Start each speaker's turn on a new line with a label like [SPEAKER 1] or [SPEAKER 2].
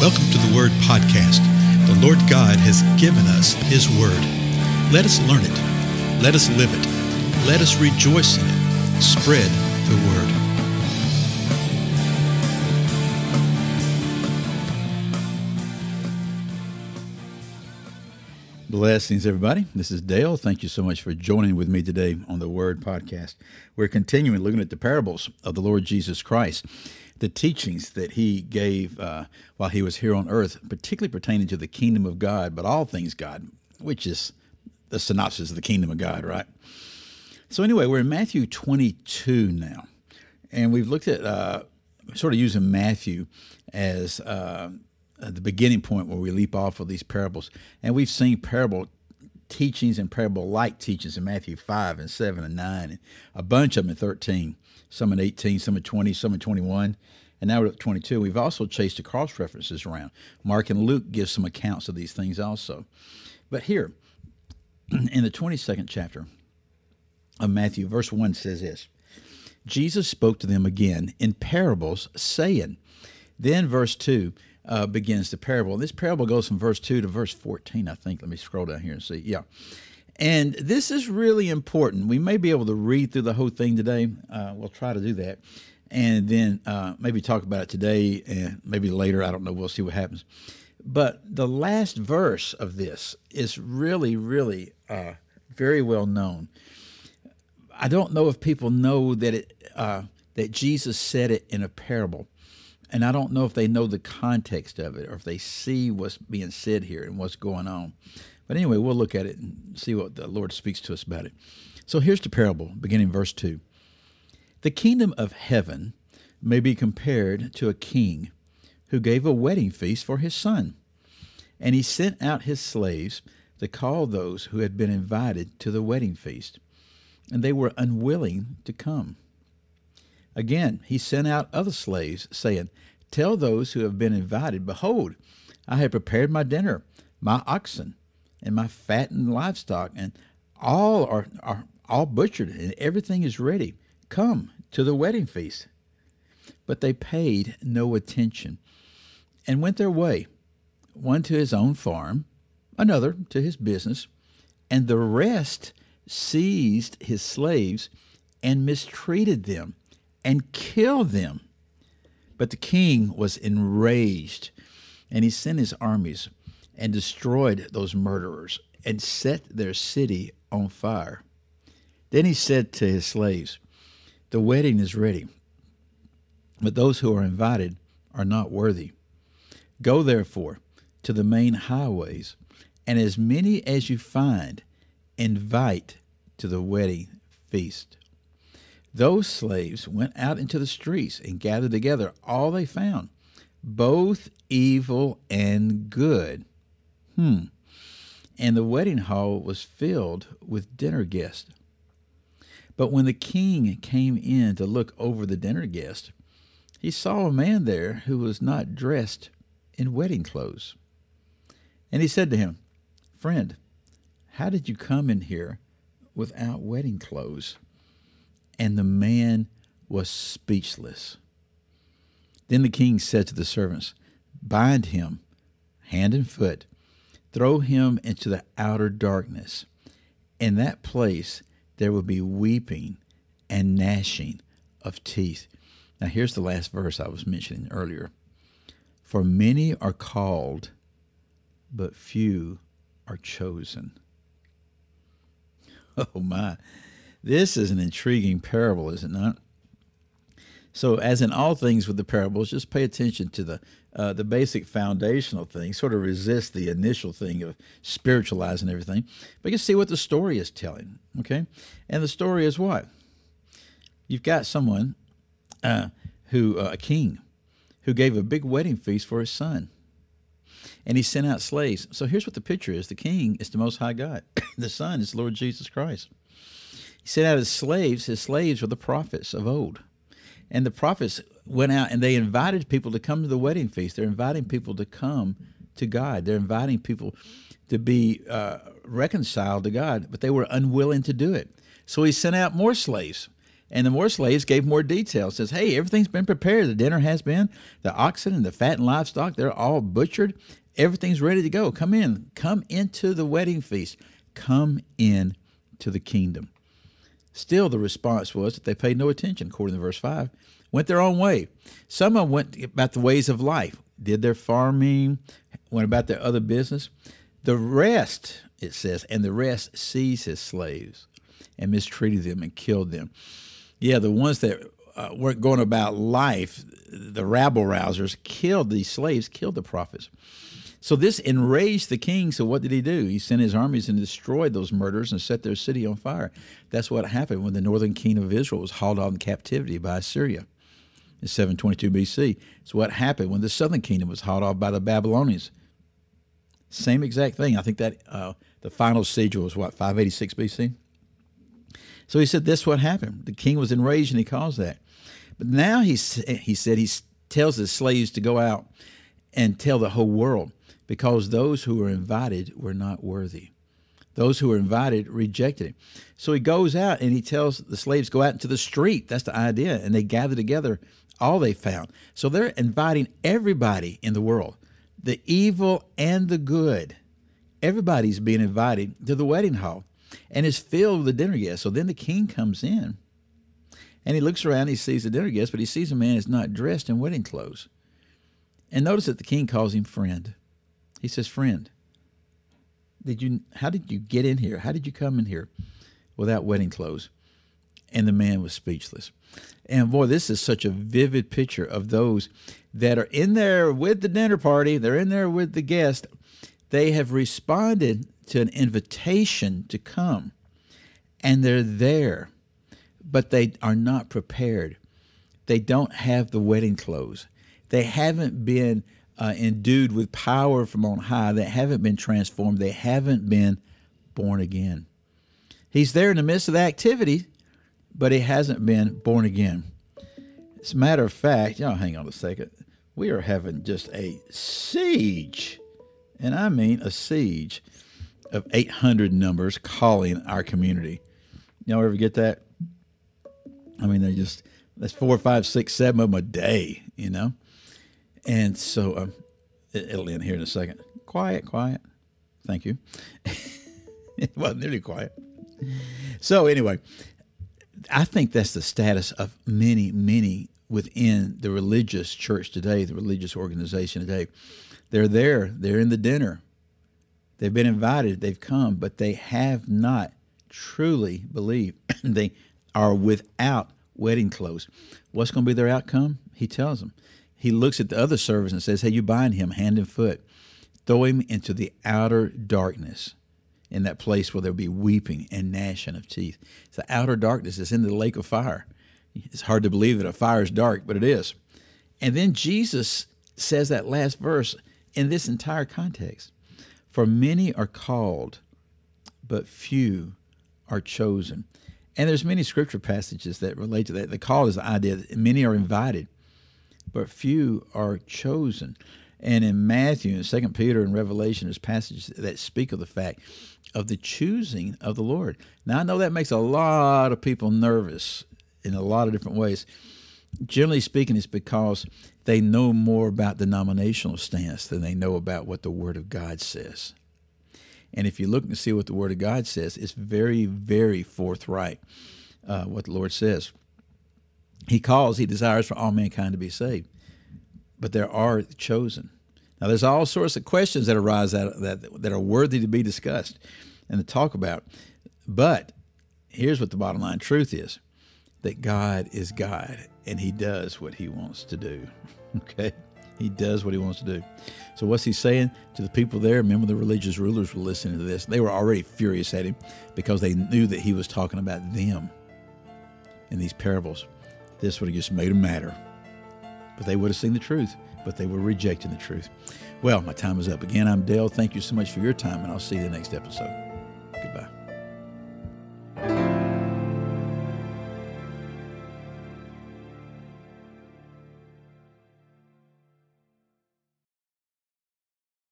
[SPEAKER 1] Welcome to the Word Podcast. The Lord God has given us His Word. Let us learn it. Let us live it. Let us rejoice in it. Spread the Word.
[SPEAKER 2] Blessings, everybody. This is Dale. Thank you so much for joining with me today on the Word Podcast. We're continuing looking at the parables of the Lord Jesus Christ, the teachings that he gave uh, while he was here on earth, particularly pertaining to the kingdom of God, but all things God, which is the synopsis of the kingdom of God, right? So, anyway, we're in Matthew 22 now, and we've looked at uh, sort of using Matthew as. Uh, the beginning point where we leap off of these parables. And we've seen parable teachings and parable like teachings in Matthew 5 and 7 and 9, and a bunch of them in 13, some in 18, some in 20, some in 21. And now we're at 22. We've also chased the cross references around. Mark and Luke give some accounts of these things also. But here, in the 22nd chapter of Matthew, verse 1 says this Jesus spoke to them again in parables, saying, then verse 2 uh, begins the parable. This parable goes from verse 2 to verse 14, I think. Let me scroll down here and see. Yeah. And this is really important. We may be able to read through the whole thing today. Uh, we'll try to do that. And then uh, maybe talk about it today and maybe later. I don't know. We'll see what happens. But the last verse of this is really, really uh, very well known. I don't know if people know that it uh, that Jesus said it in a parable and I don't know if they know the context of it or if they see what's being said here and what's going on. But anyway, we'll look at it and see what the Lord speaks to us about it. So here's the parable, beginning verse 2. The kingdom of heaven may be compared to a king who gave a wedding feast for his son. And he sent out his slaves to call those who had been invited to the wedding feast. And they were unwilling to come. Again, he sent out other slaves, saying, Tell those who have been invited, Behold, I have prepared my dinner, my oxen, and my fattened livestock, and all are, are all butchered, and everything is ready. Come to the wedding feast. But they paid no attention, and went their way, one to his own farm, another to his business, and the rest seized his slaves and mistreated them and kill them. But the king was enraged, and he sent his armies and destroyed those murderers and set their city on fire. Then he said to his slaves, The wedding is ready, but those who are invited are not worthy. Go therefore to the main highways, and as many as you find, invite to the wedding feast. Those slaves went out into the streets and gathered together all they found, both evil and good. Hmm. And the wedding hall was filled with dinner guests. But when the king came in to look over the dinner guests, he saw a man there who was not dressed in wedding clothes. And he said to him, Friend, how did you come in here without wedding clothes? And the man was speechless. Then the king said to the servants, Bind him hand and foot, throw him into the outer darkness. In that place there will be weeping and gnashing of teeth. Now, here's the last verse I was mentioning earlier. For many are called, but few are chosen. Oh, my. This is an intriguing parable, is it not? So, as in all things with the parables, just pay attention to the uh, the basic foundational thing. Sort of resist the initial thing of spiritualizing everything, but you see what the story is telling. Okay, and the story is what you've got someone uh, who uh, a king who gave a big wedding feast for his son, and he sent out slaves. So here's what the picture is: the king is the Most High God, the Son is Lord Jesus Christ. He sent out his slaves. His slaves were the prophets of old. And the prophets went out and they invited people to come to the wedding feast. They're inviting people to come to God. They're inviting people to be uh, reconciled to God, but they were unwilling to do it. So he sent out more slaves. And the more slaves gave more details. Says, hey, everything's been prepared. The dinner has been. The oxen and the fat and livestock, they're all butchered. Everything's ready to go. Come in. Come into the wedding feast. Come in to the kingdom. Still, the response was that they paid no attention, according to verse 5, went their own way. Some of them went about the ways of life, did their farming, went about their other business. The rest, it says, and the rest seized his slaves and mistreated them and killed them. Yeah, the ones that uh, weren't going about life, the rabble rousers, killed these slaves, killed the prophets. So this enraged the king. So what did he do? He sent his armies and destroyed those murderers and set their city on fire. That's what happened when the northern kingdom of Israel was hauled off in captivity by Assyria in 722 BC. It's what happened when the southern kingdom was hauled off by the Babylonians. Same exact thing. I think that uh, the final siege was what 586 BC. So he said that's what happened. The king was enraged and he caused that. But now he he said he tells his slaves to go out and tell the whole world because those who were invited were not worthy. Those who were invited rejected him. So he goes out and he tells the slaves, go out into the street. That's the idea. And they gather together all they found. So they're inviting everybody in the world, the evil and the good. Everybody's being invited to the wedding hall and it's filled with the dinner guests. So then the king comes in and he looks around, he sees the dinner guests, but he sees a man that's not dressed in wedding clothes. And notice that the king calls him friend. He says, Friend, did you how did you get in here? How did you come in here without wedding clothes? And the man was speechless. And boy, this is such a vivid picture of those that are in there with the dinner party, they're in there with the guest. They have responded to an invitation to come, and they're there, but they are not prepared. They don't have the wedding clothes. They haven't been uh, endued with power from on high. that haven't been transformed. They haven't been born again. He's there in the midst of the activity, but he hasn't been born again. As a matter of fact, y'all hang on a second. We are having just a siege, and I mean a siege of 800 numbers calling our community. Y'all ever get that? I mean, they're just, that's four, five, six, seven of them a day, you know? And so um, it, will end here in a second. Quiet, quiet. Thank you. it wasn't nearly quiet. So, anyway, I think that's the status of many, many within the religious church today, the religious organization today. They're there, they're in the dinner. They've been invited, they've come, but they have not truly believed. they are without wedding clothes. What's going to be their outcome? He tells them he looks at the other servants and says, Hey, you bind him hand and foot, throw him into the outer darkness, in that place where there'll be weeping and gnashing of teeth. It's the outer darkness, it's in the lake of fire. It's hard to believe that a fire is dark, but it is. And then Jesus says that last verse in this entire context For many are called, but few are chosen. And there's many scripture passages that relate to that. The call is the idea that many are invited but few are chosen. And in Matthew and Second Peter and Revelation, there's passages that speak of the fact of the choosing of the Lord. Now I know that makes a lot of people nervous in a lot of different ways. Generally speaking, it's because they know more about denominational stance than they know about what the Word of God says. And if you look and see what the Word of God says, it's very, very forthright uh, what the Lord says. He calls, he desires for all mankind to be saved. But there are chosen. Now, there's all sorts of questions that arise of that that are worthy to be discussed and to talk about. But here's what the bottom line truth is that God is God and he does what he wants to do. Okay? He does what he wants to do. So, what's he saying to the people there? Remember, the religious rulers were listening to this. They were already furious at him because they knew that he was talking about them in these parables. This would have just made them matter. But they would have seen the truth, but they were rejecting the truth. Well, my time is up. Again, I'm Dale. Thank you so much for your time, and I'll see you the next episode.